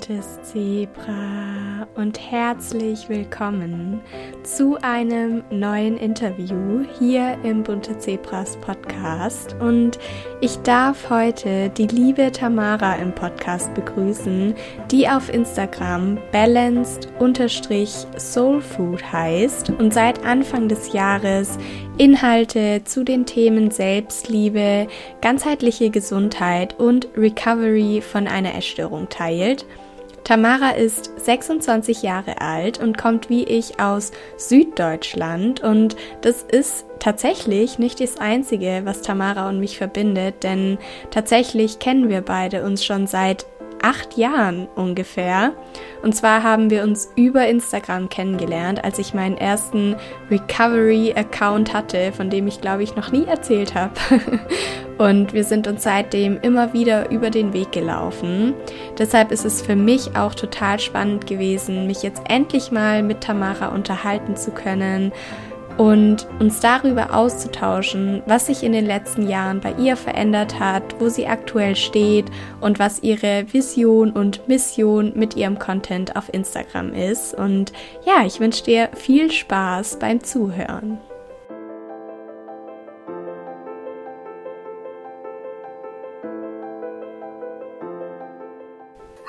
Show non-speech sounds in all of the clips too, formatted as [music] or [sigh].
buntes Zebra und herzlich willkommen zu einem neuen Interview hier im Bunte Zebras Podcast. Und ich darf heute die liebe Tamara im Podcast begrüßen, die auf Instagram balanced-soulfood heißt und seit Anfang des Jahres Inhalte zu den Themen Selbstliebe, ganzheitliche Gesundheit und Recovery von einer Essstörung teilt. Tamara ist 26 Jahre alt und kommt wie ich aus Süddeutschland. Und das ist tatsächlich nicht das Einzige, was Tamara und mich verbindet, denn tatsächlich kennen wir beide uns schon seit acht Jahren ungefähr. Und zwar haben wir uns über Instagram kennengelernt, als ich meinen ersten Recovery-Account hatte, von dem ich glaube ich noch nie erzählt habe. [laughs] Und wir sind uns seitdem immer wieder über den Weg gelaufen. Deshalb ist es für mich auch total spannend gewesen, mich jetzt endlich mal mit Tamara unterhalten zu können und uns darüber auszutauschen, was sich in den letzten Jahren bei ihr verändert hat, wo sie aktuell steht und was ihre Vision und Mission mit ihrem Content auf Instagram ist. Und ja, ich wünsche dir viel Spaß beim Zuhören.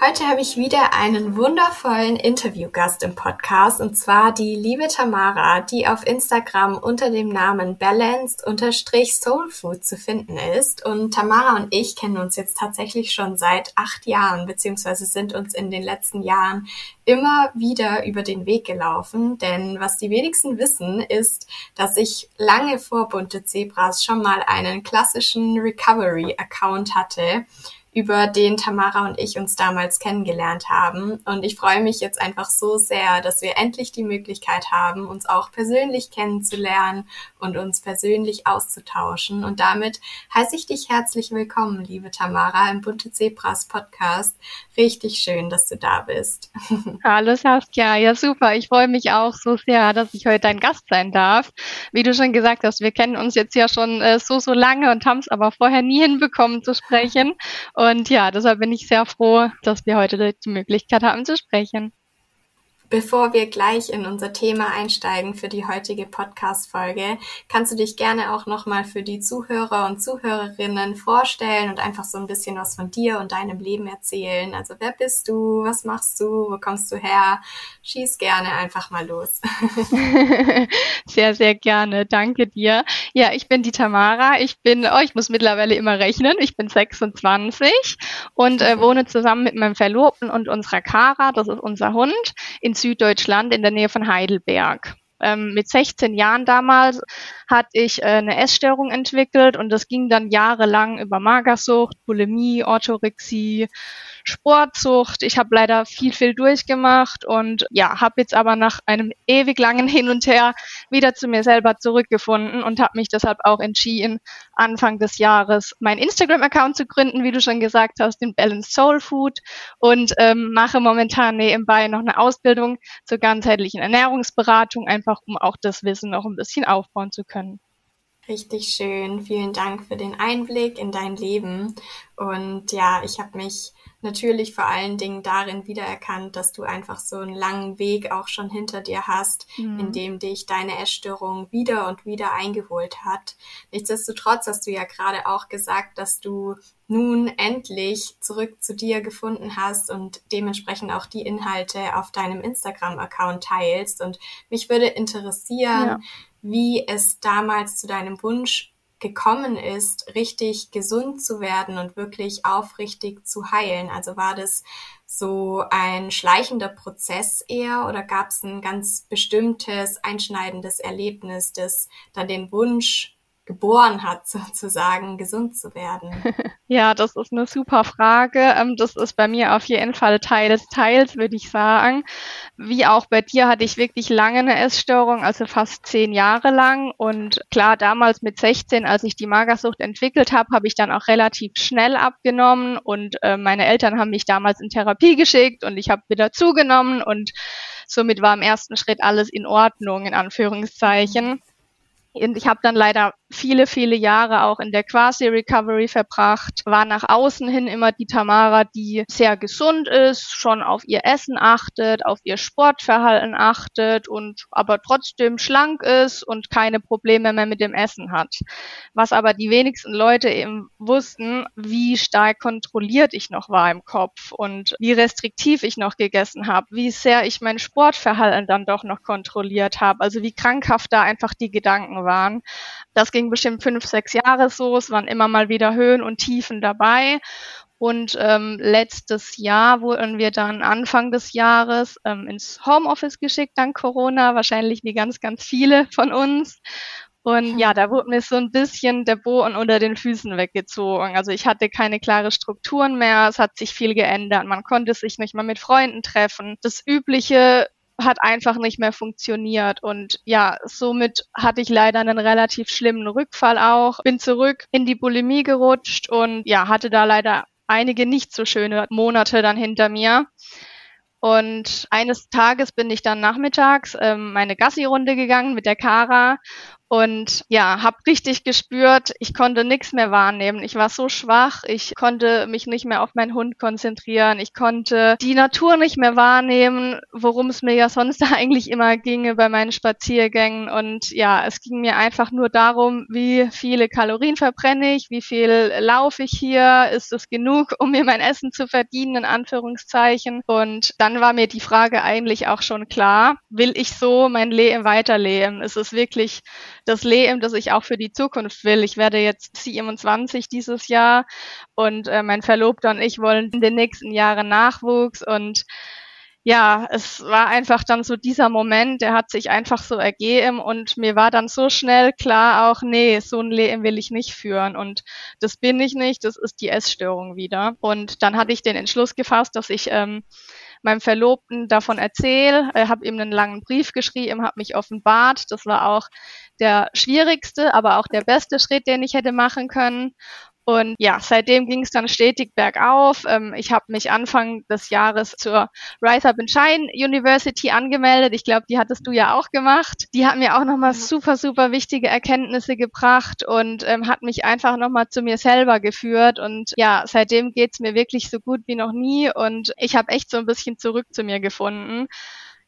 Heute habe ich wieder einen wundervollen Interviewgast im Podcast und zwar die liebe Tamara, die auf Instagram unter dem Namen balanced-soulfood zu finden ist. Und Tamara und ich kennen uns jetzt tatsächlich schon seit acht Jahren, beziehungsweise sind uns in den letzten Jahren immer wieder über den Weg gelaufen. Denn was die wenigsten wissen, ist, dass ich lange vor Bunte Zebras schon mal einen klassischen Recovery-Account hatte über den Tamara und ich uns damals kennengelernt haben. Und ich freue mich jetzt einfach so sehr, dass wir endlich die Möglichkeit haben, uns auch persönlich kennenzulernen und uns persönlich auszutauschen. Und damit heiße ich dich herzlich willkommen, liebe Tamara, im Bunte Zebras Podcast. Richtig schön, dass du da bist. [laughs] Hallo Saskia, ja super. Ich freue mich auch so sehr, dass ich heute dein Gast sein darf. Wie du schon gesagt hast, wir kennen uns jetzt ja schon äh, so, so lange und haben es aber vorher nie hinbekommen zu sprechen. Und ja, deshalb bin ich sehr froh, dass wir heute die Möglichkeit haben zu sprechen. Bevor wir gleich in unser Thema einsteigen für die heutige Podcast-Folge, kannst du dich gerne auch nochmal für die Zuhörer und Zuhörerinnen vorstellen und einfach so ein bisschen was von dir und deinem Leben erzählen. Also wer bist du? Was machst du? Wo kommst du her? Schieß gerne einfach mal los. [laughs] sehr, sehr gerne. Danke dir. Ja, ich bin die Tamara. Ich bin, oh, ich muss mittlerweile immer rechnen. Ich bin 26 und äh, wohne zusammen mit meinem Verlobten und unserer Kara, das ist unser Hund, in Süddeutschland in der Nähe von Heidelberg. Ähm, mit 16 Jahren damals hatte ich äh, eine Essstörung entwickelt und das ging dann jahrelang über Magersucht, Bulimie, Orthorexie, Sportsucht. Ich habe leider viel, viel durchgemacht und ja, habe jetzt aber nach einem ewig langen Hin und Her wieder zu mir selber zurückgefunden und habe mich deshalb auch entschieden, Anfang des Jahres meinen Instagram-Account zu gründen, wie du schon gesagt hast, den Balanced Soul Food und ähm, mache momentan nebenbei noch eine Ausbildung zur ganzheitlichen Ernährungsberatung, einfach um auch das Wissen noch ein bisschen aufbauen zu können. Richtig schön. Vielen Dank für den Einblick in dein Leben. Und ja, ich habe mich natürlich vor allen Dingen darin wiedererkannt, dass du einfach so einen langen Weg auch schon hinter dir hast, mhm. in dem dich deine Essstörung wieder und wieder eingeholt hat. Nichtsdestotrotz hast du ja gerade auch gesagt, dass du nun endlich zurück zu dir gefunden hast und dementsprechend auch die Inhalte auf deinem Instagram-Account teilst. Und mich würde interessieren, ja. Wie es damals zu deinem Wunsch gekommen ist, richtig gesund zu werden und wirklich aufrichtig zu heilen? Also war das so ein schleichender Prozess eher oder gab es ein ganz bestimmtes, einschneidendes Erlebnis, das dann den Wunsch geboren hat, [laughs] sozusagen gesund zu werden? [laughs] Ja, das ist eine super Frage. Ähm, das ist bei mir auf jeden Fall teils, teils, würde ich sagen. Wie auch bei dir hatte ich wirklich lange eine Essstörung, also fast zehn Jahre lang. Und klar, damals mit 16, als ich die Magersucht entwickelt habe, habe ich dann auch relativ schnell abgenommen. Und äh, meine Eltern haben mich damals in Therapie geschickt und ich habe wieder zugenommen. Und somit war im ersten Schritt alles in Ordnung, in Anführungszeichen. Und ich habe dann leider viele, viele Jahre auch in der Quasi-Recovery verbracht, war nach außen hin immer die Tamara, die sehr gesund ist, schon auf ihr Essen achtet, auf ihr Sportverhalten achtet und aber trotzdem schlank ist und keine Probleme mehr mit dem Essen hat. Was aber die wenigsten Leute eben wussten, wie stark kontrolliert ich noch war im Kopf und wie restriktiv ich noch gegessen habe, wie sehr ich mein Sportverhalten dann doch noch kontrolliert habe, also wie krankhaft da einfach die Gedanken waren. Das ging bestimmt fünf, sechs Jahre so. Es waren immer mal wieder Höhen und Tiefen dabei. Und ähm, letztes Jahr wurden wir dann Anfang des Jahres ähm, ins Homeoffice geschickt, dank Corona, wahrscheinlich wie ganz, ganz viele von uns. Und ja, da wurde mir so ein bisschen der Boden unter den Füßen weggezogen. Also ich hatte keine klare Strukturen mehr, es hat sich viel geändert. Man konnte sich nicht mal mit Freunden treffen. Das übliche hat einfach nicht mehr funktioniert. Und ja, somit hatte ich leider einen relativ schlimmen Rückfall auch. Bin zurück in die Bulimie gerutscht und ja, hatte da leider einige nicht so schöne Monate dann hinter mir. Und eines Tages bin ich dann nachmittags ähm, meine Gassi-Runde gegangen mit der Kara und ja, habe richtig gespürt, ich konnte nichts mehr wahrnehmen. Ich war so schwach, ich konnte mich nicht mehr auf meinen Hund konzentrieren, ich konnte die Natur nicht mehr wahrnehmen, worum es mir ja sonst [laughs] eigentlich immer ginge bei meinen Spaziergängen. Und ja, es ging mir einfach nur darum, wie viele Kalorien verbrenne ich, wie viel laufe ich hier, ist es genug, um mir mein Essen zu verdienen, in Anführungszeichen. Und dann war mir die Frage eigentlich auch schon klar, will ich so mein Leben weiterleben? Ist es wirklich das Leben, das ich auch für die Zukunft will. Ich werde jetzt 27 dieses Jahr und äh, mein Verlobter und ich wollen in den nächsten Jahren Nachwuchs und ja, es war einfach dann so dieser Moment, der hat sich einfach so ergeben und mir war dann so schnell klar auch, nee, so ein Leben will ich nicht führen und das bin ich nicht, das ist die Essstörung wieder. Und dann hatte ich den Entschluss gefasst, dass ich ähm, meinem Verlobten davon erzähle, äh, habe ihm einen langen Brief geschrieben, habe mich offenbart. Das war auch der schwierigste, aber auch der beste Schritt, den ich hätte machen können. Und ja, seitdem ging es dann stetig bergauf. Ähm, ich habe mich Anfang des Jahres zur Rise Up and Shine University angemeldet. Ich glaube, die hattest du ja auch gemacht. Die hat mir auch nochmal super, super wichtige Erkenntnisse gebracht und ähm, hat mich einfach nochmal zu mir selber geführt. Und ja, seitdem geht's mir wirklich so gut wie noch nie. Und ich habe echt so ein bisschen zurück zu mir gefunden.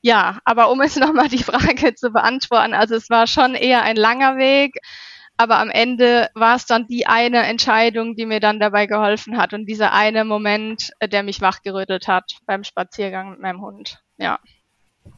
Ja, aber um es nochmal die [laughs] Frage zu beantworten, also es war schon eher ein langer Weg. Aber am Ende war es dann die eine Entscheidung, die mir dann dabei geholfen hat und dieser eine Moment, äh, der mich wachgerüttelt hat beim Spaziergang mit meinem Hund. Ja.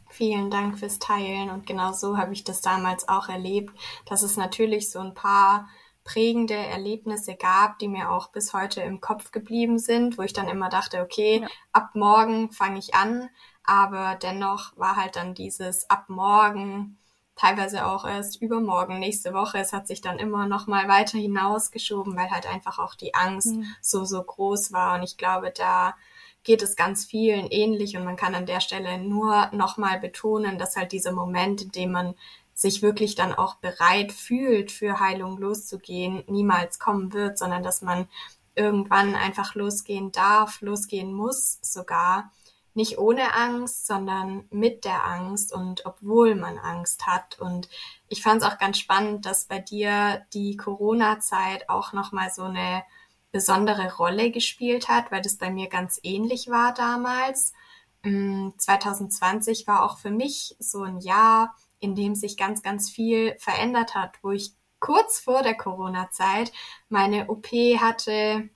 Vielen Dank fürs Teilen und genau so habe ich das damals auch erlebt, dass es natürlich so ein paar prägende Erlebnisse gab, die mir auch bis heute im Kopf geblieben sind, wo ich dann immer dachte, okay, ja. ab morgen fange ich an, aber dennoch war halt dann dieses ab morgen teilweise auch erst übermorgen, nächste Woche. Es hat sich dann immer noch mal weiter hinausgeschoben, weil halt einfach auch die Angst mhm. so, so groß war. Und ich glaube, da geht es ganz vielen ähnlich und man kann an der Stelle nur noch mal betonen, dass halt dieser Moment, in dem man sich wirklich dann auch bereit fühlt, für Heilung loszugehen, niemals kommen wird, sondern dass man irgendwann einfach losgehen darf, losgehen muss sogar nicht ohne Angst, sondern mit der Angst und obwohl man Angst hat. Und ich fand es auch ganz spannend, dass bei dir die Corona-Zeit auch nochmal so eine besondere Rolle gespielt hat, weil das bei mir ganz ähnlich war damals. 2020 mm, war auch für mich so ein Jahr, in dem sich ganz, ganz viel verändert hat, wo ich kurz vor der Corona-Zeit meine OP hatte,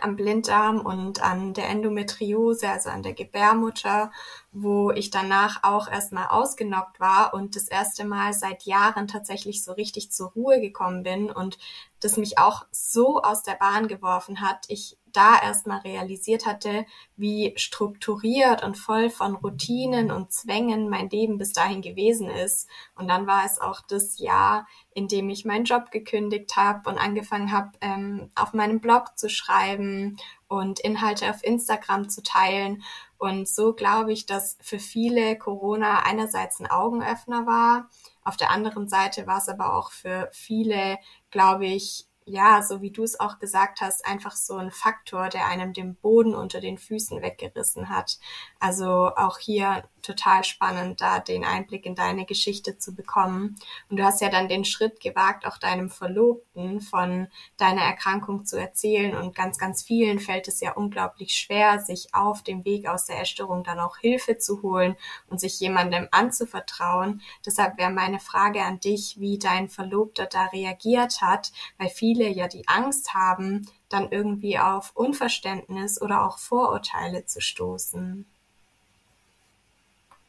am Blinddarm und an der Endometriose, also an der Gebärmutter, wo ich danach auch erstmal ausgenockt war und das erste Mal seit Jahren tatsächlich so richtig zur Ruhe gekommen bin und das mich auch so aus der Bahn geworfen hat. Ich da erstmal realisiert hatte, wie strukturiert und voll von Routinen und Zwängen mein Leben bis dahin gewesen ist. Und dann war es auch das Jahr, in dem ich meinen Job gekündigt habe und angefangen habe, ähm, auf meinem Blog zu schreiben und Inhalte auf Instagram zu teilen. Und so glaube ich, dass für viele Corona einerseits ein Augenöffner war. Auf der anderen Seite war es aber auch für viele, glaube ich, ja, so wie du es auch gesagt hast, einfach so ein Faktor, der einem den Boden unter den Füßen weggerissen hat. Also auch hier total spannend, da den Einblick in deine Geschichte zu bekommen. Und du hast ja dann den Schritt gewagt, auch deinem Verlobten von deiner Erkrankung zu erzählen. Und ganz, ganz vielen fällt es ja unglaublich schwer, sich auf dem Weg aus der Essstörung dann auch Hilfe zu holen und sich jemandem anzuvertrauen. Deshalb wäre meine Frage an dich, wie dein Verlobter da reagiert hat, weil viele ja die Angst haben, dann irgendwie auf Unverständnis oder auch Vorurteile zu stoßen.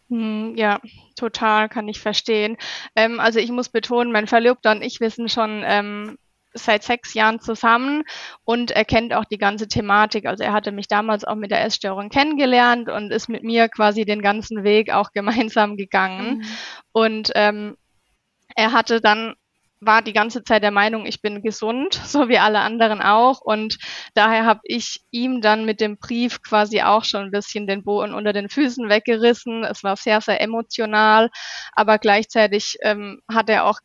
Hm, ja, total, kann ich verstehen. Ähm, also ich muss betonen, mein Verlobter und ich wissen schon ähm, seit sechs Jahren zusammen und er kennt auch die ganze Thematik. Also er hatte mich damals auch mit der Essstörung kennengelernt und ist mit mir quasi den ganzen Weg auch [laughs] gemeinsam gegangen. Mhm. Und ähm, er hatte dann war die ganze Zeit der Meinung, ich bin gesund, [laughs] so wie alle anderen auch. Und daher habe ich ihm dann mit dem Brief quasi auch schon ein bisschen den Boden unter den Füßen weggerissen. Es war sehr, sehr emotional, aber gleichzeitig ähm, hat er auch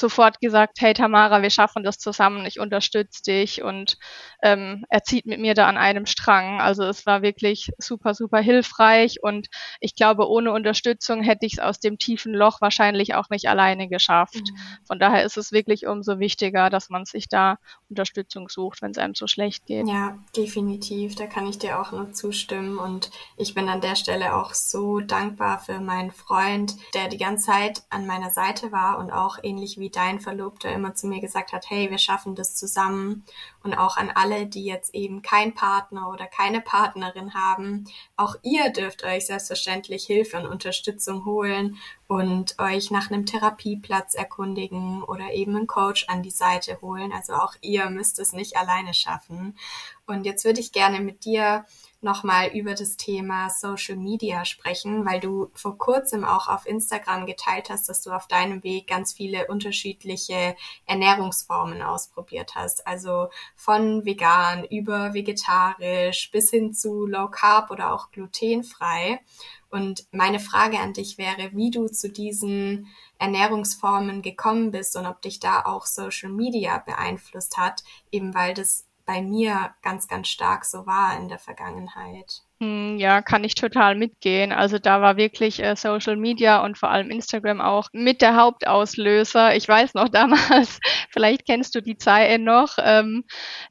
sofort gesagt, hey Tamara, wir schaffen das zusammen, ich unterstütze dich und ähm, er zieht mit mir da an einem Strang. Also es war wirklich super, super hilfreich und ich glaube, ohne Unterstützung hätte ich es aus dem tiefen Loch wahrscheinlich auch nicht alleine geschafft. Mhm. Von daher ist es wirklich umso wichtiger, dass man sich da Unterstützung sucht, wenn es einem so schlecht geht. Ja, definitiv. Da kann ich dir auch nur zustimmen und ich bin an der Stelle auch so dankbar für meinen Freund, der die ganze Zeit an meiner Seite war und auch ähnlich wie wie dein Verlobter immer zu mir gesagt hat, hey, wir schaffen das zusammen. Und auch an alle, die jetzt eben kein Partner oder keine Partnerin haben, auch ihr dürft euch selbstverständlich Hilfe und Unterstützung holen und euch nach einem Therapieplatz erkundigen oder eben einen Coach an die Seite holen. Also auch ihr müsst es nicht alleine schaffen. Und jetzt würde ich gerne mit dir nochmal über das Thema Social Media sprechen, weil du vor kurzem auch auf Instagram geteilt hast, dass du auf deinem Weg ganz viele unterschiedliche Ernährungsformen ausprobiert hast. Also von vegan über vegetarisch bis hin zu Low Carb oder auch glutenfrei. Und meine Frage an dich wäre, wie du zu diesen Ernährungsformen gekommen bist und ob dich da auch Social Media beeinflusst hat, eben weil das bei mir ganz, ganz stark so war in der Vergangenheit. Hm, ja, kann ich total mitgehen. Also da war wirklich äh, Social Media und vor allem Instagram auch mit der Hauptauslöser. Ich weiß noch [laughs] damals, vielleicht kennst du die Zeiten noch, ähm,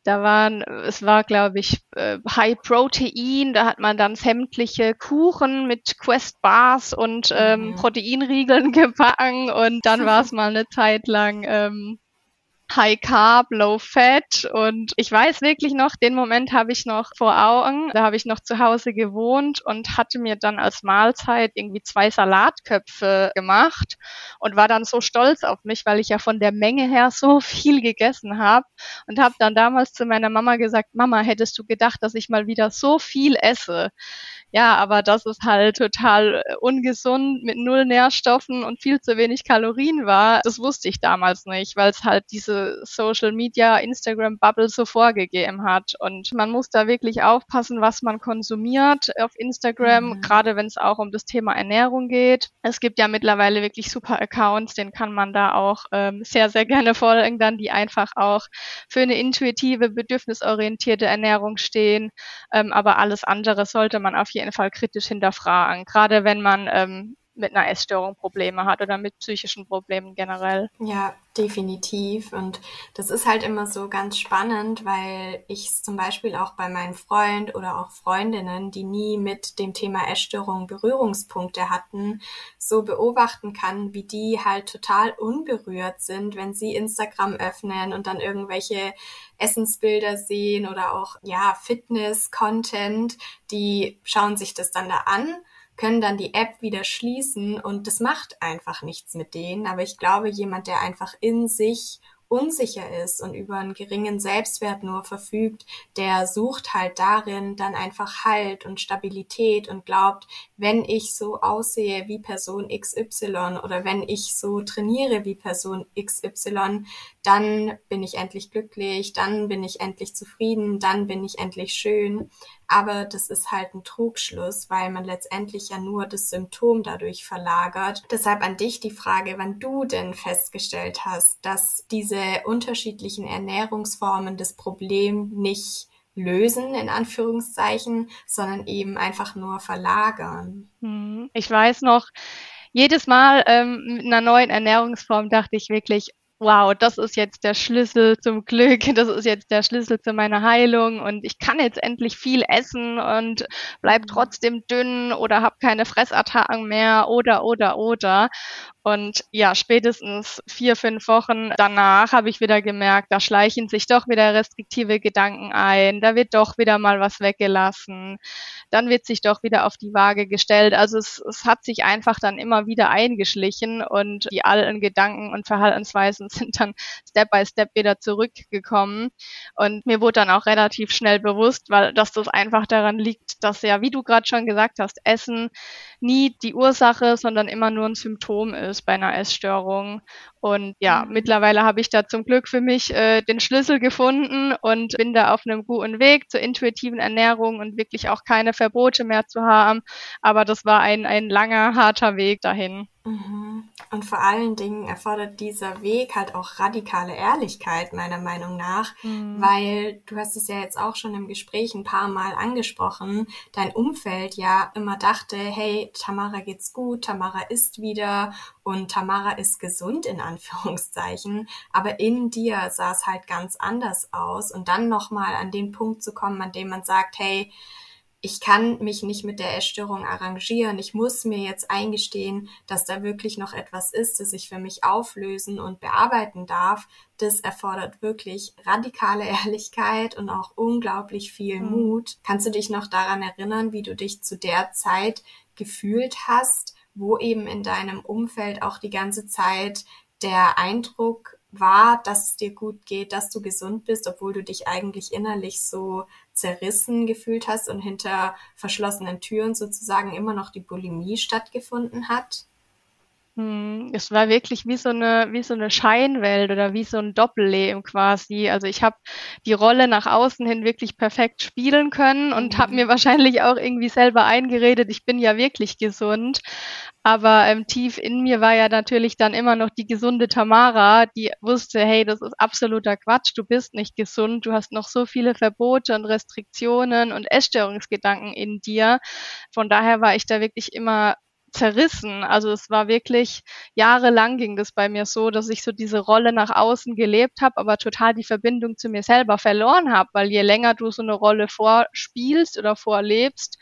da waren, es war glaube ich äh, High Protein, da hat man dann sämtliche Kuchen mit Quest Bars und ähm, mhm. Proteinriegeln [laughs] gebacken und dann [laughs] war es mal eine Zeit lang ähm, High Carb, Low Fat und ich weiß wirklich noch, den Moment habe ich noch vor Augen. Da habe ich noch zu Hause gewohnt und hatte mir dann als Mahlzeit irgendwie zwei Salatköpfe gemacht und war dann so stolz auf mich, weil ich ja von der Menge her so viel gegessen habe und habe dann damals zu meiner Mama gesagt, Mama, hättest du gedacht, dass ich mal wieder so viel esse? Ja, aber das ist halt total ungesund mit null Nährstoffen und viel zu wenig Kalorien war. Das wusste ich damals nicht, weil es halt diese Social Media, Instagram Bubble so vorgegeben hat. Und man muss da wirklich aufpassen, was man konsumiert auf Instagram, mhm. gerade wenn es auch um das Thema Ernährung geht. Es gibt ja mittlerweile wirklich super Accounts, den kann man da auch ähm, sehr, sehr gerne folgen, dann die einfach auch für eine intuitive, bedürfnisorientierte Ernährung stehen. Ähm, aber alles andere sollte man auf jeden jeden Fall kritisch hinterfragen, gerade wenn man ähm, mit einer Essstörung Probleme hat oder mit psychischen Problemen generell. Ja, definitiv. Und das ist halt immer so ganz spannend, weil ich es zum Beispiel auch bei meinen Freund oder auch Freundinnen, die nie mit dem Thema Essstörung Berührungspunkte hatten, so beobachten kann, wie die halt total unberührt sind, wenn sie Instagram öffnen und dann irgendwelche Essensbilder sehen oder auch, ja, Fitness-Content, die schauen sich das dann da an können dann die App wieder schließen und das macht einfach nichts mit denen. Aber ich glaube, jemand, der einfach in sich unsicher ist und über einen geringen Selbstwert nur verfügt, der sucht halt darin dann einfach Halt und Stabilität und glaubt, wenn ich so aussehe wie Person XY oder wenn ich so trainiere wie Person XY, dann bin ich endlich glücklich, dann bin ich endlich zufrieden, dann bin ich endlich schön. Aber das ist halt ein Trugschluss, weil man letztendlich ja nur das Symptom dadurch verlagert. Deshalb an dich die Frage, wann du denn festgestellt hast, dass diese unterschiedlichen Ernährungsformen das Problem nicht lösen, in Anführungszeichen, sondern eben einfach nur verlagern. Hm, ich weiß noch, jedes Mal ähm, mit einer neuen Ernährungsform dachte ich wirklich, wow, das ist jetzt der Schlüssel zum Glück, [laughs] das ist jetzt der Schlüssel zu meiner Heilung und ich kann jetzt endlich viel essen und bleib mhm. trotzdem dünn oder habe keine Fressattacken mehr oder oder oder. Und ja, spätestens vier, fünf Wochen danach habe ich wieder gemerkt, da schleichen sich doch wieder restriktive Gedanken ein, da wird doch wieder mal was weggelassen, dann wird sich doch wieder auf die Waage gestellt. Also es, es hat sich einfach dann immer wieder eingeschlichen und die alten Gedanken und Verhaltensweisen [laughs] sind dann Step by Step wieder zurückgekommen. Und mir wurde dann auch relativ schnell bewusst, weil dass das einfach daran liegt, dass ja, wie du gerade schon gesagt hast, Essen nie die Ursache, sondern immer nur ein Symptom ist bei einer Essstörung. Und ja, mhm. mittlerweile habe ich da zum Glück für mich äh, den Schlüssel gefunden und bin da auf einem guten Weg zur intuitiven Ernährung und wirklich auch keine Verbote mehr zu haben. Aber das war ein, ein langer, harter Weg dahin. Mhm. Und vor allen Dingen erfordert dieser Weg halt auch radikale Ehrlichkeit, meiner Meinung nach, mhm. weil du hast es ja jetzt auch schon im Gespräch ein paar Mal angesprochen, dein Umfeld ja immer dachte, hey, Tamara geht's gut, Tamara isst wieder und Tamara ist gesund in Anführungszeichen, aber in dir sah es halt ganz anders aus. Und dann nochmal an den Punkt zu kommen, an dem man sagt, hey, ich kann mich nicht mit der Essstörung arrangieren. Ich muss mir jetzt eingestehen, dass da wirklich noch etwas ist, das ich für mich auflösen und bearbeiten darf. Das erfordert wirklich radikale [laughs] Ehrlichkeit und auch unglaublich viel mhm. Mut. Kannst du dich noch daran erinnern, wie du dich zu der Zeit gefühlt hast, wo eben in deinem Umfeld auch die ganze Zeit der Eindruck war, dass es dir gut geht, dass du gesund bist, obwohl du dich eigentlich innerlich so zerrissen gefühlt hast und hinter verschlossenen Türen sozusagen immer noch die Bulimie stattgefunden hat? Hm, es war wirklich wie so eine wie so eine Scheinwelt oder wie so ein Doppelleben quasi. Also ich habe die Rolle nach außen hin wirklich perfekt spielen können und mhm. habe mir wahrscheinlich auch irgendwie selber eingeredet, ich bin ja wirklich gesund. Aber ähm, tief in mir war ja natürlich dann immer noch die gesunde Tamara, die wusste, hey, das ist absoluter Quatsch, du bist nicht gesund, du hast noch so viele Verbote und Restriktionen und Essstörungsgedanken in dir. Von daher war ich da wirklich immer zerrissen. Also es war wirklich jahrelang ging das bei mir so, dass ich so diese Rolle nach außen gelebt habe, aber total die Verbindung zu mir selber verloren habe, weil je länger du so eine Rolle vorspielst oder vorlebst,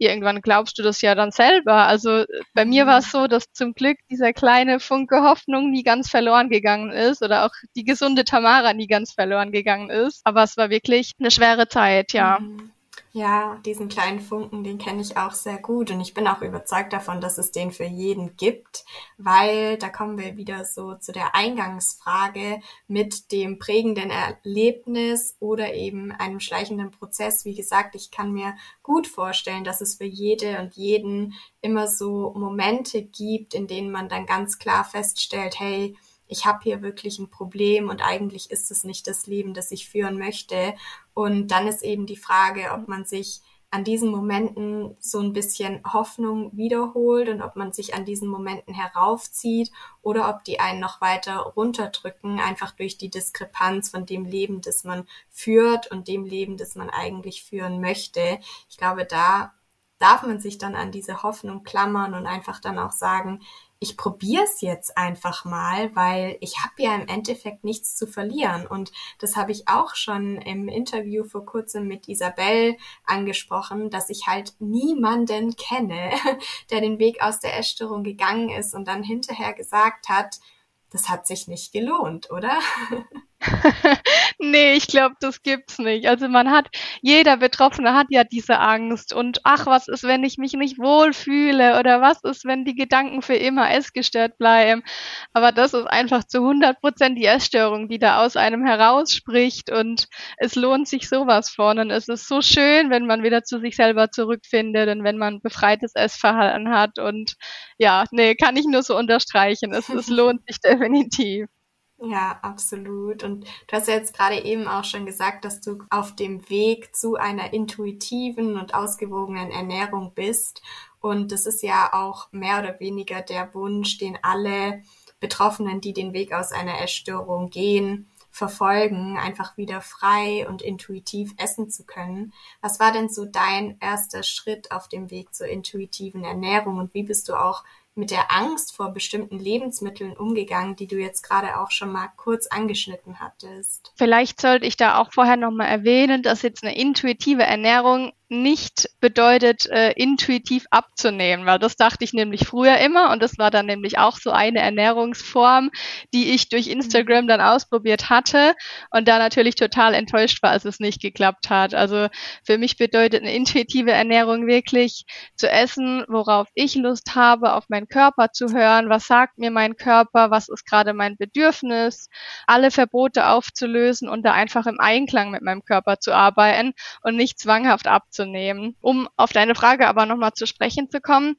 irgendwann glaubst du das ja dann selber. Also bei mir war es so, dass zum Glück dieser kleine Funke Hoffnung nie ganz verloren gegangen ist oder auch die gesunde Tamara nie ganz verloren gegangen ist. Aber es war wirklich eine schwere Zeit, ja. Mhm. Ja, diesen kleinen Funken, den kenne ich auch sehr gut und ich bin auch überzeugt davon, dass es den für jeden gibt, weil da kommen wir wieder so zu der Eingangsfrage mit dem prägenden Erlebnis oder eben einem schleichenden Prozess. Wie gesagt, ich kann mir gut vorstellen, dass es für jede und jeden immer so Momente gibt, in denen man dann ganz klar feststellt, hey, ich habe hier wirklich ein Problem und eigentlich ist es nicht das Leben, das ich führen möchte. Und dann ist eben die Frage, ob man sich an diesen Momenten so ein bisschen Hoffnung wiederholt und ob man sich an diesen Momenten heraufzieht oder ob die einen noch weiter runterdrücken, einfach durch die Diskrepanz von dem Leben, das man führt und dem Leben, das man eigentlich führen möchte. Ich glaube, da darf man sich dann an diese Hoffnung klammern und einfach dann auch sagen, ich probiere es jetzt einfach mal, weil ich habe ja im Endeffekt nichts zu verlieren. Und das habe ich auch schon im Interview vor kurzem mit Isabel angesprochen, dass ich halt niemanden kenne, [laughs] der den Weg aus der Essstörung gegangen ist und dann hinterher gesagt hat, das hat sich nicht gelohnt, oder? [laughs] [laughs] nee, ich glaube, das gibt's nicht. Also man hat, jeder Betroffene hat ja diese Angst und ach, was ist, wenn ich mich nicht wohlfühle oder was ist, wenn die Gedanken für immer essgestört bleiben. Aber das ist einfach zu 100 Prozent die Essstörung, die da aus einem herausspricht und es lohnt sich sowas von und es ist so schön, wenn man wieder zu sich selber zurückfindet und wenn man befreites Essverhalten hat und ja, nee, kann ich nur so unterstreichen. Es, es lohnt sich [laughs] definitiv. Ja, absolut. Und du hast ja jetzt gerade eben auch schon gesagt, dass du auf dem Weg zu einer intuitiven und ausgewogenen Ernährung bist. Und das ist ja auch mehr oder weniger der Wunsch, den alle Betroffenen, die den Weg aus einer Essstörung gehen, verfolgen, einfach wieder frei und intuitiv essen zu können. Was war denn so dein erster Schritt auf dem Weg zur intuitiven Ernährung und wie bist du auch mit der Angst vor bestimmten Lebensmitteln umgegangen, die du jetzt gerade auch schon mal kurz angeschnitten hattest? Vielleicht sollte ich da auch vorher noch mal erwähnen, dass jetzt eine intuitive Ernährung nicht bedeutet, äh, intuitiv abzunehmen, weil das dachte ich nämlich früher immer und das war dann nämlich auch so eine Ernährungsform, die ich durch Instagram dann ausprobiert hatte und da natürlich total enttäuscht war, als es nicht geklappt hat. Also für mich bedeutet eine intuitive Ernährung wirklich zu essen, worauf ich Lust habe, auf meinen Körper zu hören, was sagt mir mein Körper, was ist gerade mein Bedürfnis, alle Verbote aufzulösen und da einfach im Einklang mit meinem Körper zu arbeiten und nicht zwanghaft abzunehmen wahrzunehmen. Um auf deine Frage aber nochmal zu sprechen zu kommen,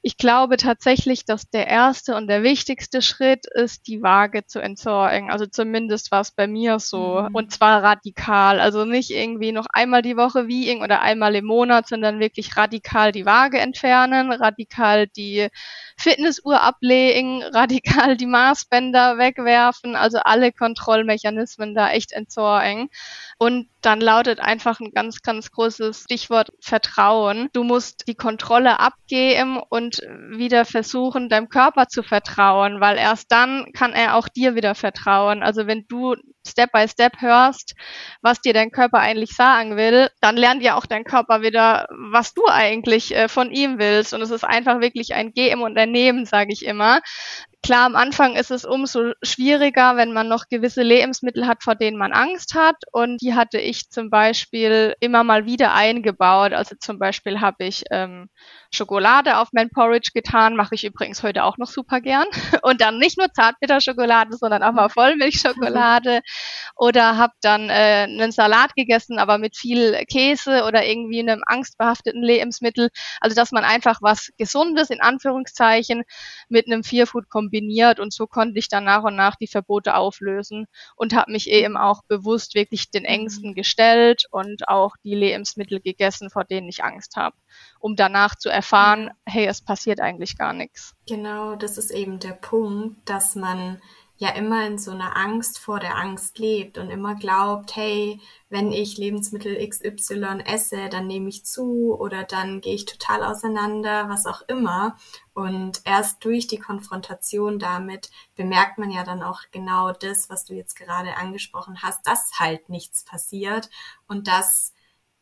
ich glaube tatsächlich, dass der erste und der wichtigste Schritt ist, die Waage zu entsorgen. Also zumindest war es bei mir so. Mhm. Und zwar radikal. Also nicht irgendwie noch einmal die Woche wiegen oder einmal im Monat, sondern wirklich radikal die Waage entfernen, radikal die Fitnessuhr ablegen, [laughs] radikal die Maßbänder wegwerfen. Also alle Kontrollmechanismen da echt entsorgen. Und dann lautet einfach ein ganz, ganz großes Stichwort Vertrauen. Du musst die Kontrolle abgeben und wieder versuchen, deinem Körper zu vertrauen, weil erst dann kann er auch dir wieder vertrauen. Also wenn du Step by Step hörst, was dir dein Körper eigentlich sagen will, dann lernt ja auch dein Körper wieder, was du eigentlich äh, von ihm willst. Und es ist einfach wirklich ein Geben und ein Nehmen, sage ich immer. Klar, am Anfang ist es umso schwieriger, wenn man noch gewisse Lebensmittel hat, vor denen man Angst hat. Und die hatte ich zum Beispiel immer mal wieder eingebaut. Also zum Beispiel habe ich ähm, Schokolade auf mein Porridge getan, mache ich übrigens heute auch noch super gern. [laughs] Und dann nicht nur Zartbitterschokolade, sondern auch mal Vollmilchschokolade. Oder habe dann äh, einen Salat gegessen, aber mit viel Käse oder irgendwie einem angstbehafteten Lebensmittel. Also dass man einfach was Gesundes in Anführungszeichen mit einem Fearfood kombiniert und so konnte ich dann nach und nach die Verbote auflösen und habe mich eben auch bewusst wirklich den Ängsten gestellt und auch die Lebensmittel gegessen, vor denen ich Angst habe, um danach zu erfahren, hey, es passiert eigentlich gar nichts. Genau, das ist eben der Punkt, dass man ja immer in so einer Angst vor der Angst lebt und immer glaubt, hey, wenn ich Lebensmittel XY esse, dann nehme ich zu oder dann gehe ich total auseinander, was auch immer. Und erst durch die Konfrontation damit bemerkt man ja dann auch genau das, was du jetzt gerade angesprochen hast, dass halt nichts passiert und dass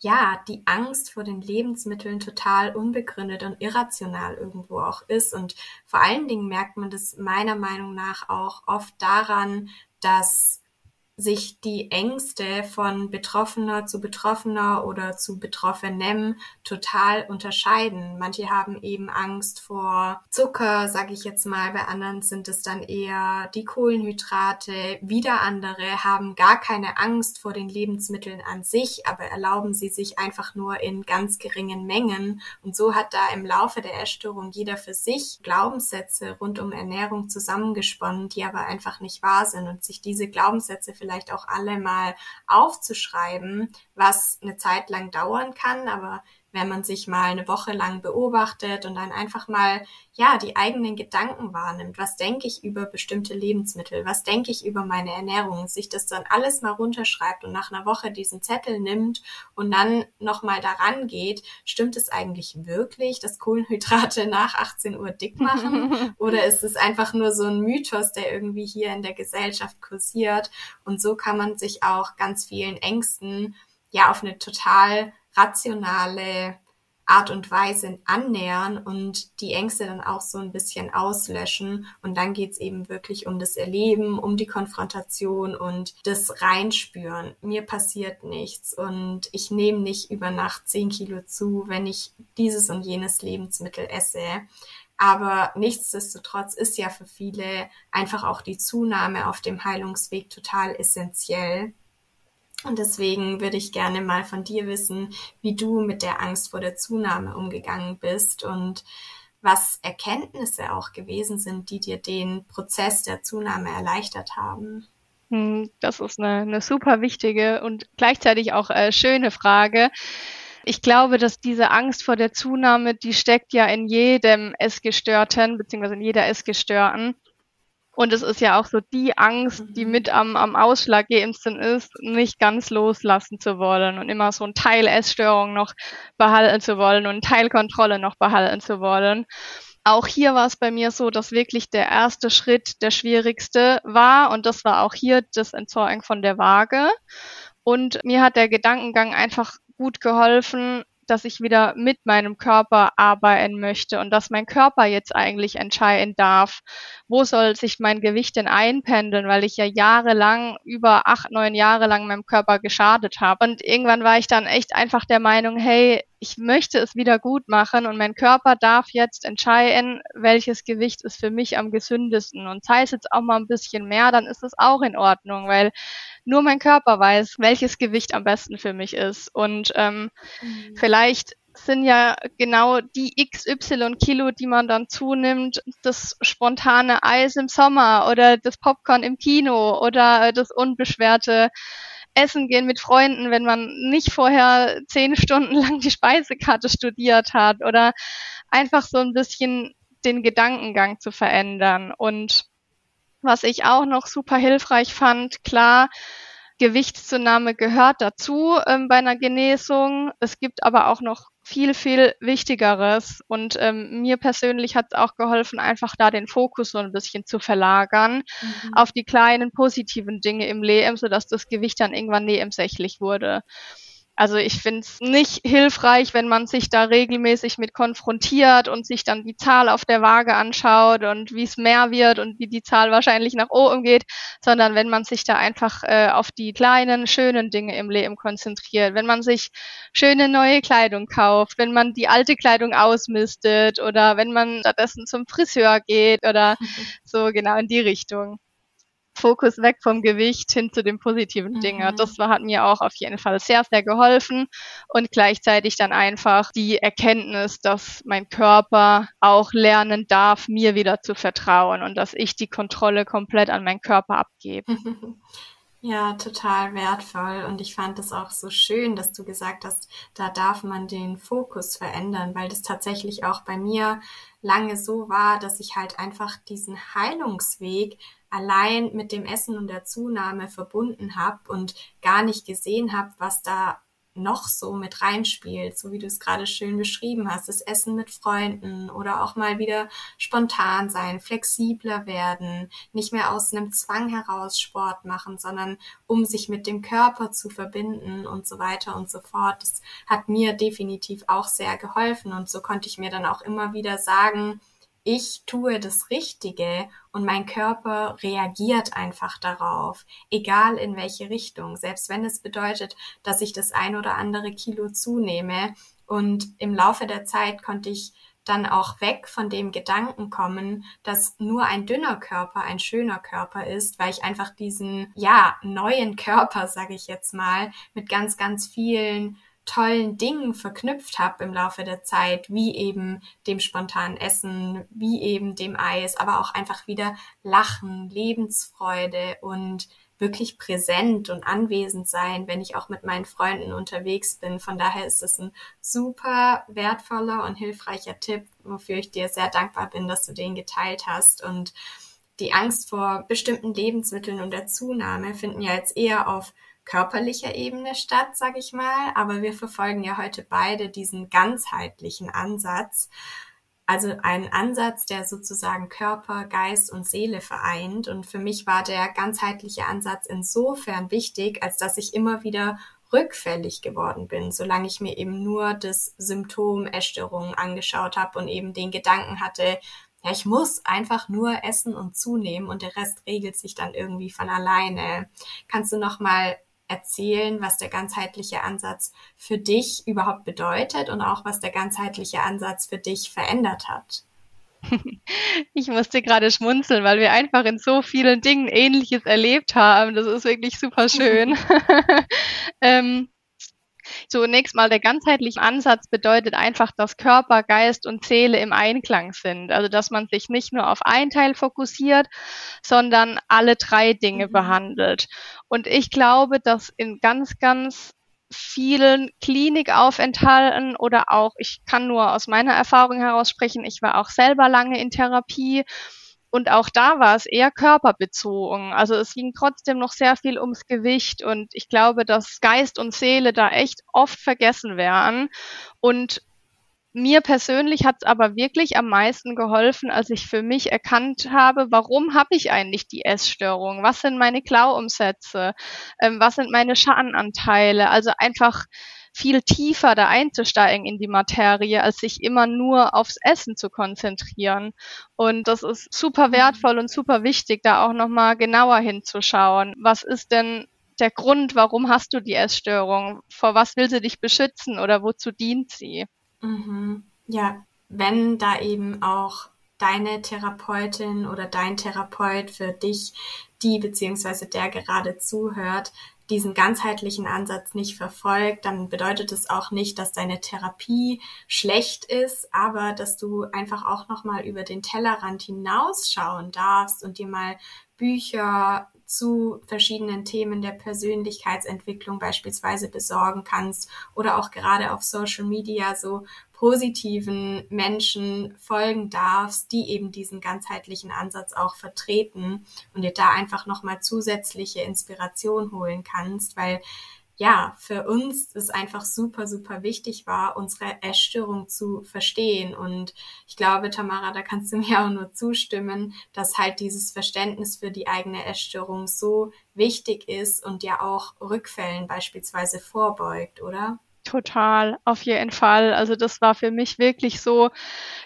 ja, die Angst vor den Lebensmitteln total unbegründet und irrational irgendwo auch ist. Und vor allen Dingen merkt man das meiner Meinung nach auch oft daran, dass sich die Ängste von Betroffener zu Betroffener oder zu Betroffenem total unterscheiden. Manche haben eben Angst vor Zucker, sage ich jetzt mal, bei anderen sind es dann eher die Kohlenhydrate. Wieder andere haben gar keine Angst vor den Lebensmitteln an sich, aber erlauben sie sich einfach nur in ganz geringen Mengen. Und so hat da im Laufe der Essstörung jeder für sich Glaubenssätze rund um Ernährung zusammengesponnen, die aber einfach nicht wahr sind und sich diese Glaubenssätze vielleicht auch alle mal aufzuschreiben, was eine Zeit lang dauern kann, aber wenn man sich mal eine Woche lang beobachtet und dann einfach mal, ja, die eigenen Gedanken wahrnimmt. Was denke ich über bestimmte Lebensmittel? Was denke ich über meine Ernährung? Sich das dann alles mal runterschreibt und nach einer Woche diesen Zettel nimmt und dann nochmal daran geht, stimmt es eigentlich wirklich, dass Kohlenhydrate [laughs] nach 18 Uhr dick machen? [laughs] Oder ist es einfach nur so ein Mythos, der irgendwie hier in der Gesellschaft kursiert? Und so kann man sich auch ganz vielen Ängsten ja auf eine total rationale Art und Weise annähern und die Ängste dann auch so ein bisschen auslöschen. Und dann geht's eben wirklich um das Erleben, um die Konfrontation und das Reinspüren. Mir passiert nichts und ich nehme nicht über Nacht zehn Kilo zu, wenn ich dieses und jenes Lebensmittel esse. Aber nichtsdestotrotz ist ja für viele einfach auch die Zunahme auf dem Heilungsweg total essentiell. Und deswegen würde ich gerne mal von dir wissen, wie du mit der Angst vor der Zunahme umgegangen bist und was Erkenntnisse auch gewesen sind, die dir den Prozess der Zunahme erleichtert haben. Hm, das ist eine, eine super wichtige und gleichzeitig auch äh, schöne Frage. Ich glaube, dass diese Angst vor der Zunahme, die steckt ja in jedem Essgestörten, beziehungsweise in jeder Essgestörten. Und es ist ja auch so die Angst, die mhm. mit am, am ausschlaggebendsten ist, nicht ganz loslassen zu wollen und immer so ein Teil Essstörung noch behalten zu wollen und ein Teil Kontrolle noch behalten zu wollen. Auch hier war es bei mir so, dass wirklich der erste Schritt der schwierigste war und das war auch hier das Entsorgen von der Waage. Und mir hat der Gedankengang einfach gut geholfen, dass ich wieder mit meinem Körper arbeiten möchte und dass mein Körper jetzt eigentlich entscheiden darf, wo soll sich mein Gewicht denn einpendeln, weil ich ja jahrelang, über acht, neun Jahre lang meinem Körper geschadet habe. Und irgendwann war ich dann echt einfach der Meinung, hey, ich möchte es wieder gut machen und mein Körper darf jetzt entscheiden, welches Gewicht ist für mich am gesündesten. Und sei es jetzt auch mal ein bisschen mehr, dann ist es auch in Ordnung, weil nur mein Körper weiß, welches Gewicht am besten für mich ist. Und ähm, mhm. vielleicht sind ja genau die XY Kilo, die man dann zunimmt, das spontane Eis im Sommer oder das Popcorn im Kino oder das unbeschwerte Essen gehen mit Freunden, wenn man nicht vorher zehn Stunden [laughs] lang die Speisekarte studiert hat oder einfach so ein bisschen den Gedankengang zu verändern. Und was ich auch noch super hilfreich fand, klar, Gewichtszunahme gehört dazu ähm, bei einer Genesung. Es gibt aber auch noch viel, viel Wichtigeres. Und ähm, mir persönlich hat es auch geholfen, einfach da den Fokus so ein bisschen zu verlagern mhm. auf die kleinen positiven Dinge im Leben, sodass das Gewicht dann irgendwann nebensächlich wurde. Also ich finde es nicht hilfreich, wenn man sich da regelmäßig mit konfrontiert und sich dann die Zahl auf der Waage anschaut und wie es mehr wird und wie die Zahl wahrscheinlich nach oben geht, sondern wenn man sich da einfach äh, auf die kleinen, schönen Dinge im Leben konzentriert. Wenn man sich schöne neue Kleidung kauft, wenn man die alte Kleidung ausmistet oder wenn man stattdessen zum Friseur geht oder [laughs] so genau in die Richtung. Fokus weg vom Gewicht hin zu den positiven mhm. Dingen. Das war, hat mir auch auf jeden Fall sehr, sehr geholfen und gleichzeitig dann einfach die Erkenntnis, dass mein Körper auch lernen darf, mir wieder zu vertrauen und dass ich die Kontrolle komplett an meinen Körper abgebe. [laughs] Ja, total wertvoll. Und ich fand es auch so schön, dass du gesagt hast, da darf man den Fokus verändern, weil das tatsächlich auch bei mir lange so war, dass ich halt einfach diesen Heilungsweg allein mit dem Essen und der Zunahme verbunden habe und gar nicht gesehen habe, was da noch so mit reinspielt, so wie du es gerade schön beschrieben hast, das Essen mit Freunden oder auch mal wieder spontan sein, flexibler werden, nicht mehr aus einem Zwang heraus Sport machen, sondern um sich mit dem Körper zu verbinden und so weiter und so fort. Das hat mir definitiv auch sehr geholfen und so konnte ich mir dann auch immer wieder sagen, ich tue das Richtige und mein Körper reagiert einfach darauf, egal in welche Richtung, selbst wenn es bedeutet, dass ich das ein oder andere Kilo zunehme. Und im Laufe der Zeit konnte ich dann auch weg von dem Gedanken kommen, dass nur ein dünner Körper ein schöner Körper ist, weil ich einfach diesen, ja, neuen Körper, [laughs] sage ich jetzt mal, mit ganz, ganz vielen tollen Dingen verknüpft habe im Laufe der Zeit, wie eben dem spontanen Essen, wie eben dem Eis, aber auch einfach wieder Lachen, Lebensfreude und wirklich präsent und anwesend sein, wenn ich auch mit meinen Freunden unterwegs bin. Von daher ist es ein super wertvoller und hilfreicher Tipp, wofür ich dir sehr dankbar bin, dass du den geteilt hast. Und die Angst vor bestimmten Lebensmitteln und der Zunahme finden ja jetzt eher auf körperlicher Ebene statt, sage ich mal. Aber wir verfolgen ja heute beide diesen ganzheitlichen Ansatz. Also einen Ansatz, der sozusagen Körper, Geist und Seele vereint. Und für mich war der ganzheitliche Ansatz insofern wichtig, als dass ich immer wieder rückfällig geworden bin, solange ich mir eben nur das Symptom Essstörungen angeschaut habe und eben den Gedanken hatte, ja, ich muss einfach nur essen und zunehmen und der Rest regelt sich dann irgendwie von alleine. Kannst du noch mal erzählen, was der ganzheitliche Ansatz für dich überhaupt bedeutet und auch was der ganzheitliche Ansatz für dich verändert hat. [laughs] Ich musste gerade schmunzeln, weil wir einfach in so vielen Dingen Ähnliches erlebt haben. Das ist wirklich super schön. [laughs] [laughs] ähm, Zunächst mal der ganzheitliche Ansatz bedeutet einfach, dass Körper, Geist und Seele im Einklang sind. Also dass man sich nicht nur auf ein Teil fokussiert, sondern alle drei Dinge mhm. behandelt. Und ich glaube, dass in ganz, ganz vielen Klinikaufenthalten oder auch, ich kann nur aus meiner Erfahrung heraus sprechen, ich war auch selber lange in Therapie Und auch da war es eher körperbezogen. Also es ging trotzdem noch sehr viel ums Gewicht. Und ich glaube, dass Geist und Seele da echt oft vergessen werden. Und mir persönlich hat es aber wirklich am meisten geholfen, als ich für mich erkannt habe, warum habe ich eigentlich die Essstörung? Was sind meine Klauumsätze? Ähm, was sind meine Schattenanteile? Also einfach viel tiefer da einzusteigen in die Materie, als sich immer nur aufs Essen zu konzentrieren. Und das ist super wertvoll und super wichtig, da auch nochmal genauer hinzuschauen. Was ist denn der Grund, warum hast du die Essstörung? Vor was will sie dich beschützen oder wozu dient sie? Mhm. Ja, wenn da eben auch deine Therapeutin oder dein Therapeut für dich, die beziehungsweise der gerade zuhört, diesen ganzheitlichen Ansatz nicht verfolgt, dann bedeutet es auch nicht, dass deine Therapie schlecht ist, aber dass du einfach auch noch mal über den Tellerrand hinausschauen darfst und dir mal Bücher zu verschiedenen Themen der Persönlichkeitsentwicklung beispielsweise besorgen kannst oder auch gerade auf Social Media so positiven Menschen folgen darfst, die eben diesen ganzheitlichen Ansatz auch vertreten und dir da einfach nochmal zusätzliche Inspiration holen kannst, weil ja, für uns es einfach super, super wichtig war, unsere Essstörung zu verstehen. Und ich glaube, Tamara, da kannst du [laughs] mir auch nur zustimmen, dass halt dieses Verständnis für die eigene Essstörung so wichtig ist und ja auch Rückfällen beispielsweise vorbeugt, oder? Total, auf jeden Fall. Also das war für mich wirklich so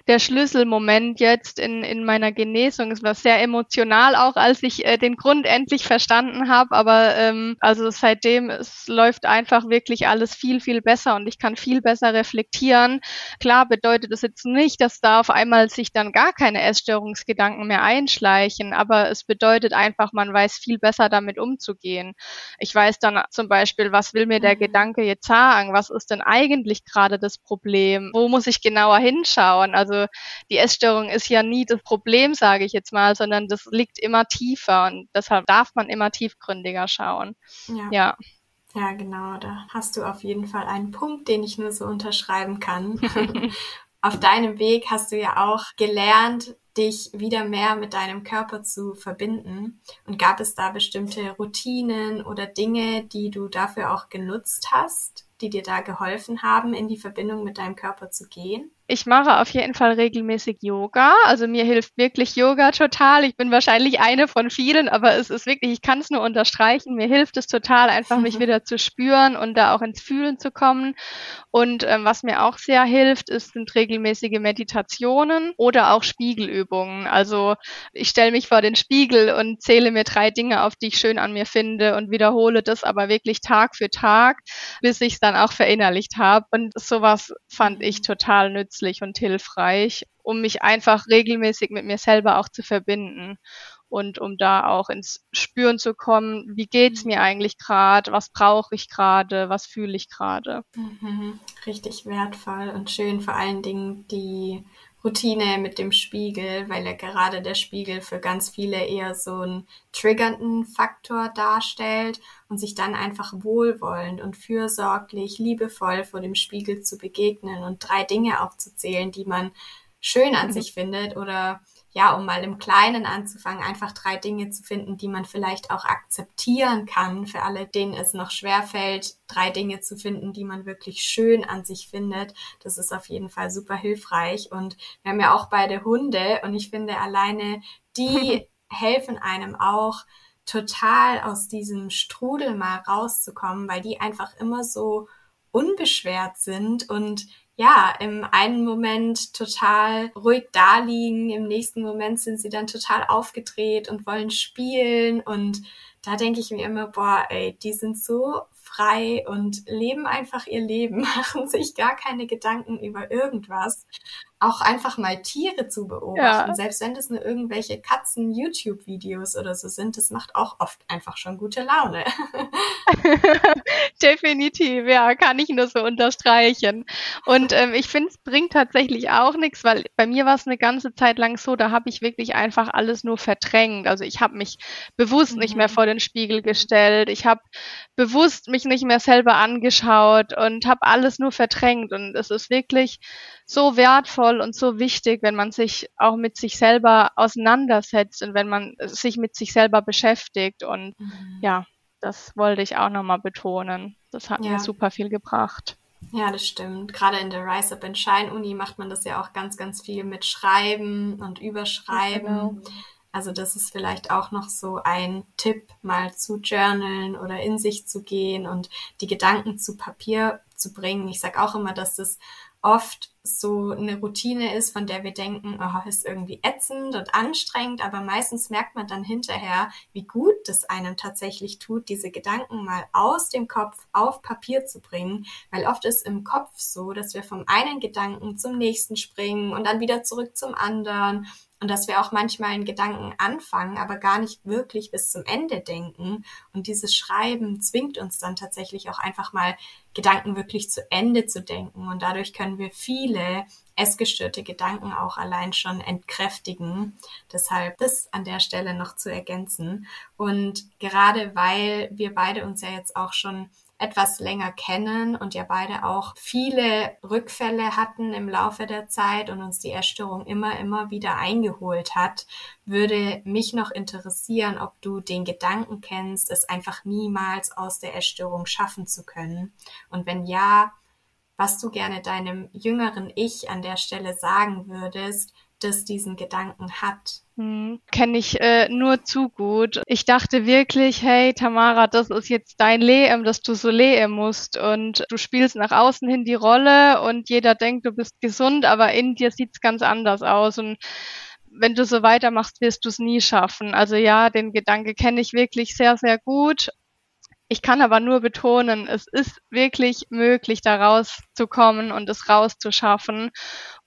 der Schlüsselmoment jetzt in, in meiner Genesung. Es war sehr emotional auch, als ich äh, den Grund endlich verstanden habe. Aber ähm, also seitdem es läuft einfach wirklich alles viel, viel besser und ich kann viel besser reflektieren. Klar bedeutet das jetzt nicht, dass da auf einmal sich dann gar keine Essstörungsgedanken mehr einschleichen, aber es bedeutet einfach, man weiß viel besser damit umzugehen. Ich weiß dann zum Beispiel, was will mir der mhm. Gedanke jetzt sagen? Was ist denn eigentlich gerade das Problem? Wo muss ich genauer hinschauen? Also die Essstörung ist ja nie das Problem, sage ich jetzt mal, sondern das liegt immer tiefer und deshalb darf man immer tiefgründiger schauen. Ja. ja. Ja, genau. Da hast du auf jeden Fall einen Punkt, den ich nur so unterschreiben kann. [laughs] auf deinem Weg hast du ja auch gelernt, dich wieder mehr mit deinem Körper zu verbinden. Und gab es da bestimmte Routinen oder Dinge, die du dafür auch genutzt hast? Die dir da geholfen haben, in die Verbindung mit deinem Körper zu gehen? Ich mache auf jeden Fall regelmäßig Yoga. Also mir hilft wirklich Yoga total. Ich bin wahrscheinlich eine von vielen, aber es ist wirklich, ich kann es nur unterstreichen. Mir hilft es total, einfach mich [laughs] wieder zu spüren und da auch ins Fühlen zu kommen. Und ähm, was mir auch sehr hilft, ist, sind regelmäßige Meditationen oder auch Spiegelübungen. Also ich stelle mich vor den Spiegel und zähle mir drei Dinge auf, die ich schön an mir finde und wiederhole das aber wirklich Tag für Tag, bis ich es dann auch verinnerlicht habe. Und sowas fand ich total nützlich nützlich und hilfreich, um mich einfach regelmäßig mit mir selber auch zu verbinden und um da auch ins Spüren zu kommen, wie geht's mir eigentlich gerade, was brauche ich gerade, was fühle ich gerade. Mhm, richtig wertvoll und schön vor allen Dingen die Routine mit dem Spiegel, weil ja gerade der Spiegel für ganz viele eher so einen triggernden Faktor darstellt und sich dann einfach wohlwollend und fürsorglich, liebevoll vor dem Spiegel zu begegnen und drei Dinge aufzuzählen, die man schön an mhm. sich findet oder ja, um mal im Kleinen anzufangen, einfach drei Dinge zu finden, die man vielleicht auch akzeptieren kann, für alle, denen es noch schwer fällt, drei Dinge zu finden, die man wirklich schön an sich findet. Das ist auf jeden Fall super hilfreich. Und wir haben ja auch beide Hunde und ich finde alleine die [laughs] helfen einem auch total aus diesem Strudel mal rauszukommen, weil die einfach immer so unbeschwert sind und ja, im einen Moment total ruhig da liegen, im nächsten Moment sind sie dann total aufgedreht und wollen spielen und da denke ich mir immer, boah, ey, die sind so frei und leben einfach ihr Leben, [laughs] machen sich gar keine Gedanken über irgendwas. Auch einfach mal Tiere zu beobachten, ja. selbst wenn das nur irgendwelche Katzen-YouTube-Videos oder so sind, das macht auch oft einfach schon gute Laune. [laughs] Definitiv, ja, kann ich nur so unterstreichen. Und ähm, ich finde, es bringt tatsächlich auch nichts, weil bei mir war es eine ganze Zeit lang so, da habe ich wirklich einfach alles nur verdrängt. Also ich habe mich bewusst mhm. nicht mehr vor den Spiegel gestellt. Ich habe bewusst mich nicht mehr selber angeschaut und habe alles nur verdrängt. Und es ist wirklich so wertvoll und so wichtig, wenn man sich auch mit sich selber auseinandersetzt und wenn man sich mit sich selber beschäftigt. Und mhm. ja, das wollte ich auch nochmal betonen. Das hat ja. mir super viel gebracht. Ja, das stimmt. Gerade in der Rise Up and Shine Uni macht man das ja auch ganz, ganz viel mit Schreiben und Überschreiben. Genau. Also das ist vielleicht auch noch so ein Tipp, mal zu journalen oder in sich zu gehen und die Gedanken zu Papier zu bringen. Ich sage auch immer, dass das oft so eine Routine ist, von der wir denken, oh, ist irgendwie ätzend und anstrengend, aber meistens merkt man dann hinterher, wie gut das einem tatsächlich tut, diese Gedanken mal aus dem Kopf auf Papier zu bringen, weil oft ist im Kopf so, dass wir vom einen Gedanken zum nächsten springen und dann wieder zurück zum anderen und dass wir auch manchmal in Gedanken anfangen, aber gar nicht wirklich bis zum Ende denken. Und dieses Schreiben zwingt uns dann tatsächlich auch einfach mal Gedanken wirklich zu Ende zu denken. Und dadurch können wir viele essgestörte Gedanken auch allein schon entkräftigen. Deshalb das an der Stelle noch zu ergänzen. Und gerade weil wir beide uns ja jetzt auch schon etwas länger kennen und ja beide auch viele Rückfälle hatten im Laufe der Zeit und uns die Erstörung immer, immer wieder eingeholt hat, würde mich noch interessieren, ob du den Gedanken kennst, es einfach niemals aus der Erstörung schaffen zu können. Und wenn ja, was du gerne deinem jüngeren Ich an der Stelle sagen würdest, das diesen Gedanken hat. Hm, Kenne ich äh, nur zu gut. Ich dachte wirklich, hey Tamara, das ist jetzt dein Leben, dass du so leben musst und du spielst nach außen hin die Rolle und jeder denkt, du bist gesund, aber in dir sieht's ganz anders aus und wenn du so weitermachst, wirst du es nie schaffen. Also ja, den Gedanke kenne ich wirklich sehr, sehr gut ich kann aber nur betonen, es ist wirklich möglich, da rauszukommen und es rauszuschaffen.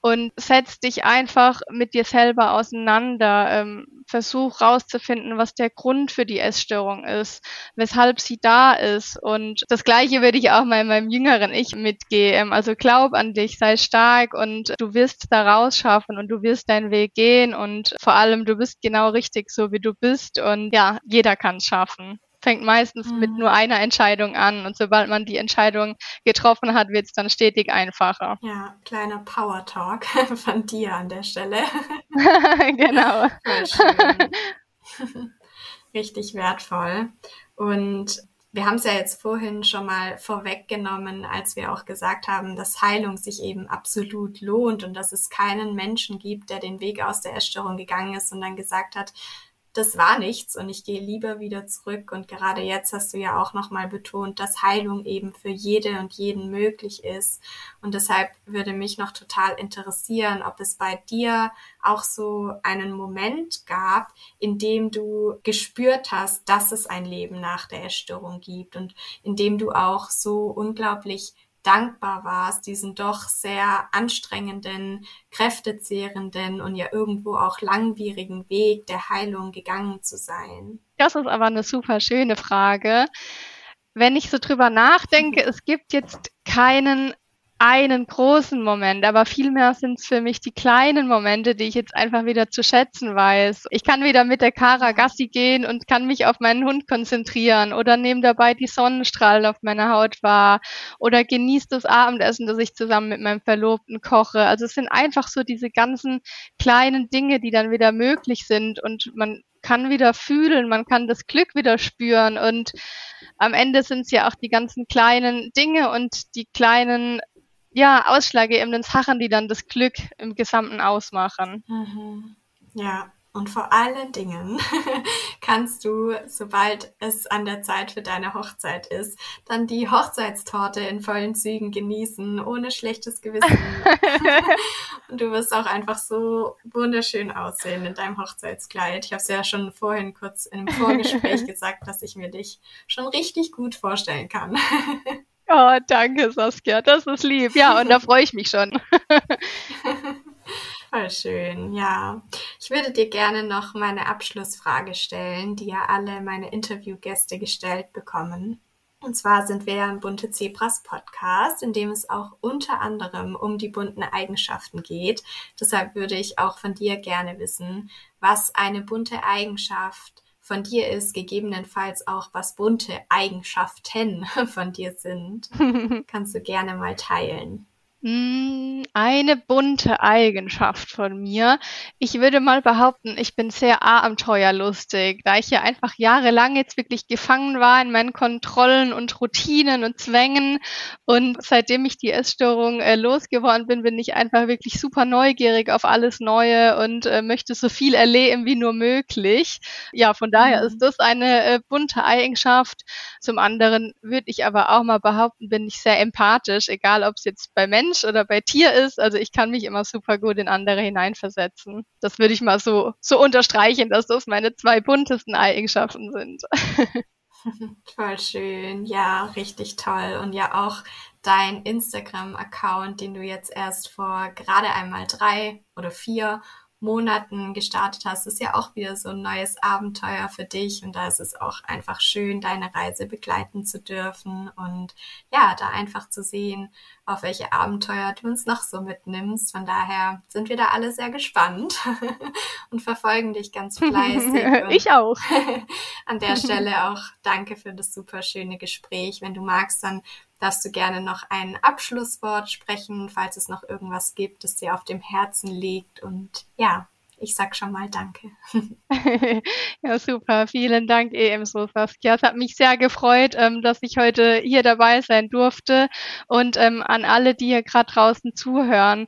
Und setz dich einfach mit dir selber auseinander. Ähm, versuch rauszufinden, was der Grund für die Essstörung ist, weshalb sie da ist. Und das Gleiche würde ich auch mal meinem jüngeren Ich mitgeben. Also glaub an dich, sei stark und du wirst da rausschaffen und du wirst deinen Weg gehen und vor allem du bist genau richtig so, wie du bist. Und ja, jeder kann es schaffen fängt meistens mhm. mit nur einer Entscheidung an und sobald man die Entscheidung getroffen hat, wird es dann stetig einfacher. Ja, kleiner Power Talk [laughs] von dir an der Stelle. [laughs] [laughs] genau. Richtig wertvoll. Und wir haben es ja jetzt vorhin schon mal vorweggenommen, als wir auch gesagt haben, dass Heilung sich eben absolut lohnt und dass es keinen Menschen gibt, der den Weg aus der Essstörung gegangen ist und dann gesagt hat, das war nichts und ich gehe lieber wieder zurück. Und gerade jetzt hast du ja auch nochmal betont, dass Heilung eben für jede und jeden möglich ist. Und deshalb würde mich noch total interessieren, ob es bei dir auch so einen Moment gab, in dem du gespürt hast, dass es ein Leben nach der Erstörung gibt und in dem du auch so unglaublich dankbar warst, diesen doch sehr anstrengenden, kräftezehrenden und ja irgendwo auch langwierigen Weg der Heilung gegangen zu sein? Das ist aber eine super schöne Frage. Wenn ich so drüber nachdenke, es gibt jetzt keinen einen großen Moment, aber vielmehr sind es für mich die kleinen Momente, die ich jetzt einfach wieder zu schätzen weiß. Ich kann wieder mit der Kara Gassi gehen und kann mich auf meinen Hund konzentrieren oder nehme dabei die Sonnenstrahlen auf meiner Haut wahr oder genieße das Abendessen, das ich zusammen mit meinem Verlobten koche. Also es sind einfach so diese ganzen kleinen Dinge, die dann wieder möglich sind und man kann wieder fühlen, man kann das Glück wieder spüren und am Ende sind es ja auch die ganzen kleinen Dinge und die kleinen ja, ausschlaggebenden Sachen, die dann das Glück im Gesamten ausmachen. Mhm. Ja, und vor allen Dingen [laughs] kannst du, sobald es an der Zeit für deine Hochzeit ist, dann die Hochzeitstorte in vollen Zügen genießen, ohne schlechtes Gewissen. [laughs] und du wirst auch einfach so wunderschön aussehen in deinem Hochzeitskleid. Ich habe es ja schon vorhin kurz im Vorgespräch [laughs] gesagt, dass ich mir dich schon richtig gut vorstellen kann. Oh, danke, Saskia. Das ist lieb. Ja, und da [laughs] freue ich mich schon. [laughs] Voll schön, ja. Ich würde dir gerne noch meine Abschlussfrage stellen, die ja alle meine Interviewgäste gestellt bekommen. Und zwar sind wir ja ein Bunte Zebras Podcast, in dem es auch unter anderem um die bunten Eigenschaften geht. Deshalb würde ich auch von dir gerne wissen, was eine bunte Eigenschaft von dir ist, gegebenenfalls auch was bunte Eigenschaften [laughs] von dir sind. [laughs] Kannst du gerne mal teilen. Hm, eine bunte Eigenschaft von mir. Ich würde mal behaupten, ich bin sehr abenteuerlustig, da ich ja einfach jahrelang jetzt wirklich gefangen war in meinen Kontrollen und Routinen und Zwängen. Und seitdem ich die Essstörung äh, losgeworden bin, bin ich einfach wirklich super neugierig auf alles Neue und äh, möchte so viel erleben wie nur möglich. Ja, von daher mhm. ist das eine äh, bunte Eigenschaft. Zum anderen würde ich aber auch mal behaupten, bin ich sehr empathisch, egal ob es jetzt bei Menschen Mensch oder bei Tier ist. Also ich kann mich immer super gut in andere hineinversetzen. Das würde ich mal so, so unterstreichen, dass das meine zwei buntesten Eigenschaften sind. [laughs] Voll schön. Ja, richtig toll. Und ja auch dein Instagram-Account, den du jetzt erst vor gerade einmal drei oder vier Monaten gestartet hast, ist ja auch wieder so ein neues Abenteuer für dich und da ist es auch einfach schön, deine Reise begleiten zu dürfen und ja, da einfach zu sehen, auf welche Abenteuer du uns noch so mitnimmst. Von daher sind wir da alle sehr gespannt [laughs] und verfolgen dich ganz fleißig. [laughs] ich auch. [laughs] an der Stelle auch danke für das super schöne Gespräch. Wenn du magst, dann darfst du gerne noch ein Abschlusswort sprechen, falls es noch irgendwas gibt, das dir auf dem Herzen liegt. Und ja, ich sag schon mal Danke. [laughs] ja, super. Vielen Dank ebenso, Saskia. Es hat mich sehr gefreut, ähm, dass ich heute hier dabei sein durfte und ähm, an alle, die hier gerade draußen zuhören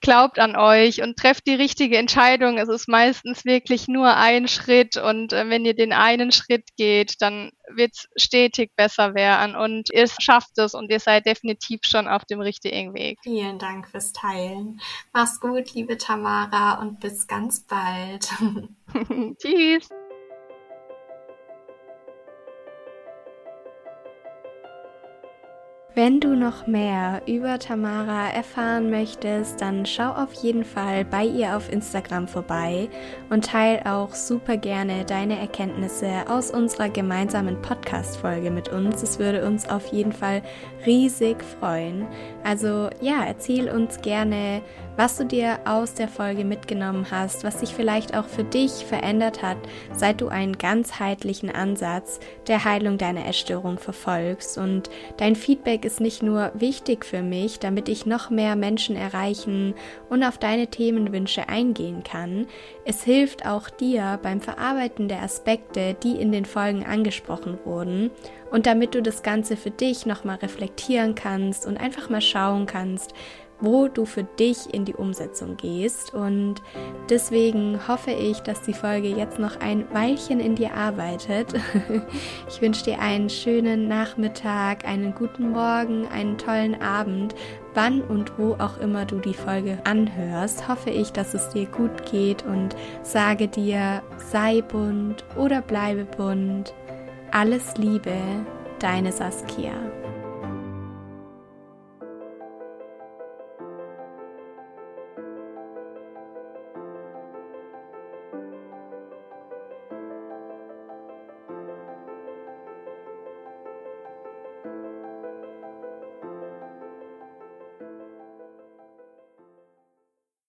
glaubt an euch und trefft die richtige Entscheidung. Es ist meistens wirklich nur ein Schritt und äh, wenn ihr den einen Schritt geht, dann wird es stetig besser werden und ihr schafft es und ihr seid definitiv schon auf dem richtigen Weg. Vielen Dank fürs Teilen. Mach's gut, liebe Tamara und bis ganz bald. [laughs] [laughs] Tschüss. Wenn du noch mehr über Tamara erfahren möchtest, dann schau auf jeden Fall bei ihr auf Instagram vorbei und teil auch super gerne deine Erkenntnisse aus unserer gemeinsamen Podcast-Folge mit uns. Es würde uns auf jeden Fall riesig freuen. Also ja, erzähl uns gerne, was du dir aus der Folge mitgenommen hast, was sich vielleicht auch für dich verändert hat, seit du einen ganzheitlichen Ansatz der Heilung deiner Essstörung verfolgst. Und dein Feedback ist nicht nur wichtig für mich, damit ich noch mehr Menschen erreichen und auf deine Themenwünsche eingehen kann, es hilft auch dir beim Verarbeiten der Aspekte, die in den Folgen angesprochen wurden und damit du das Ganze für dich nochmal reflektieren kannst und einfach mal schauen kannst, wo du für dich in die Umsetzung gehst. Und deswegen hoffe ich, dass die Folge jetzt noch ein Weilchen in dir arbeitet. [laughs] Ich wünsche dir einen schönen Nachmittag, einen guten Morgen, einen tollen Abend. Wann und wo auch immer du die Folge anhörst, hoffe ich, dass es dir gut geht und sage dir, sei bunt oder bleibe bunt. Alles Liebe, deine Saskia.